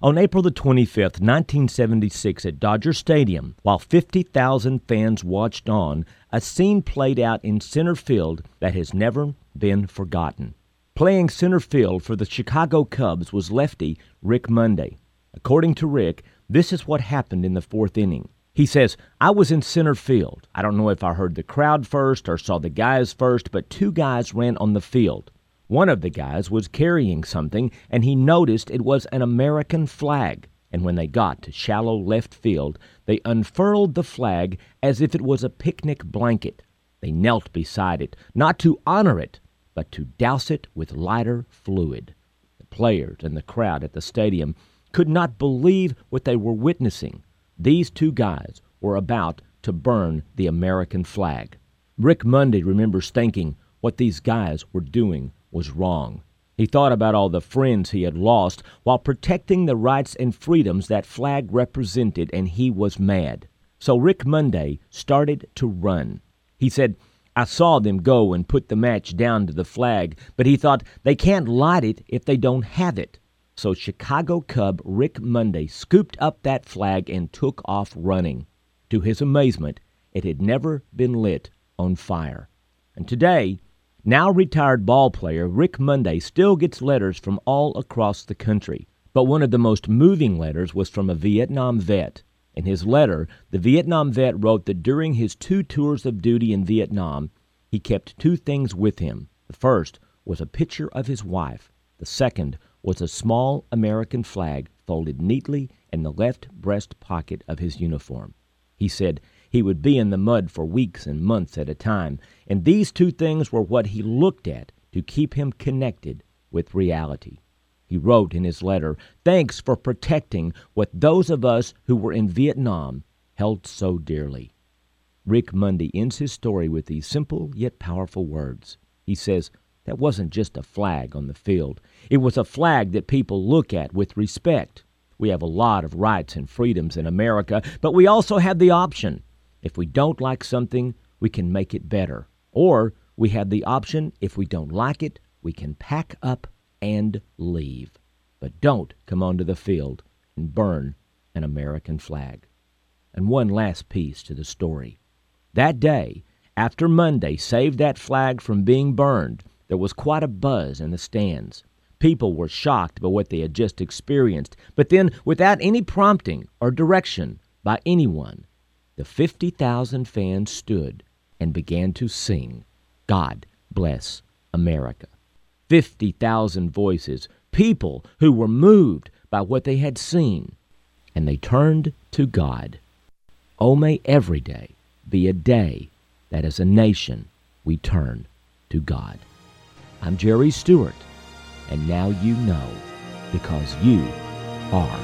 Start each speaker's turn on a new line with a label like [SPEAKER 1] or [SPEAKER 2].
[SPEAKER 1] On April the 25th, 1976, at Dodger Stadium, while 50,000 fans watched on, a scene played out in center field that has never been forgotten. Playing center field for the Chicago Cubs was lefty Rick Monday. According to Rick, this is what happened in the fourth inning. He says, I was in center field. I don't know if I heard the crowd first or saw the guys first, but two guys ran on the field. One of the guys was carrying something, and he noticed it was an American flag. And when they got to shallow left field, they unfurled the flag as if it was a picnic blanket. They knelt beside it, not to honor it, but to douse it with lighter fluid. The players and the crowd at the stadium could not believe what they were witnessing. These two guys were about to burn the American flag. Rick Monday remembers thinking what these guys were doing was wrong. He thought about all the friends he had lost while protecting the rights and freedoms that flag represented, and he was mad. So Rick Monday started to run. He said, I saw them go and put the match down to the flag, but he thought they can't light it if they don't have it. So Chicago Cub Rick Monday scooped up that flag and took off running. To his amazement, it had never been lit on fire. And today, now retired ball player Rick Monday still gets letters from all across the country. But one of the most moving letters was from a Vietnam vet. In his letter, the Vietnam vet wrote that during his two tours of duty in Vietnam, he kept two things with him. The first was a picture of his wife. The second was a small American flag folded neatly in the left breast pocket of his uniform. He said, he would be in the mud for weeks and months at a time, and these two things were what he looked at to keep him connected with reality. He wrote in his letter, Thanks for protecting what those of us who were in Vietnam held so dearly. Rick Monday ends his story with these simple yet powerful words. He says, That wasn't just a flag on the field, it was a flag that people look at with respect. We have a lot of rights and freedoms in America, but we also have the option if we don't like something, we can make it better. Or we have the option, if we don't like it, we can pack up and leave. But don't come onto the field and burn an American flag. And one last piece to the story. That day, after Monday saved that flag from being burned, there was quite a buzz in the stands. People were shocked by what they had just experienced, but then, without any prompting or direction by anyone, the 50,000 fans stood and began to sing, God Bless America. 50,000 voices, people who were moved by what they had seen, and they turned to God. Oh, may every day be a day that as a nation we turn to God. I'm Jerry Stewart, and now you know because you are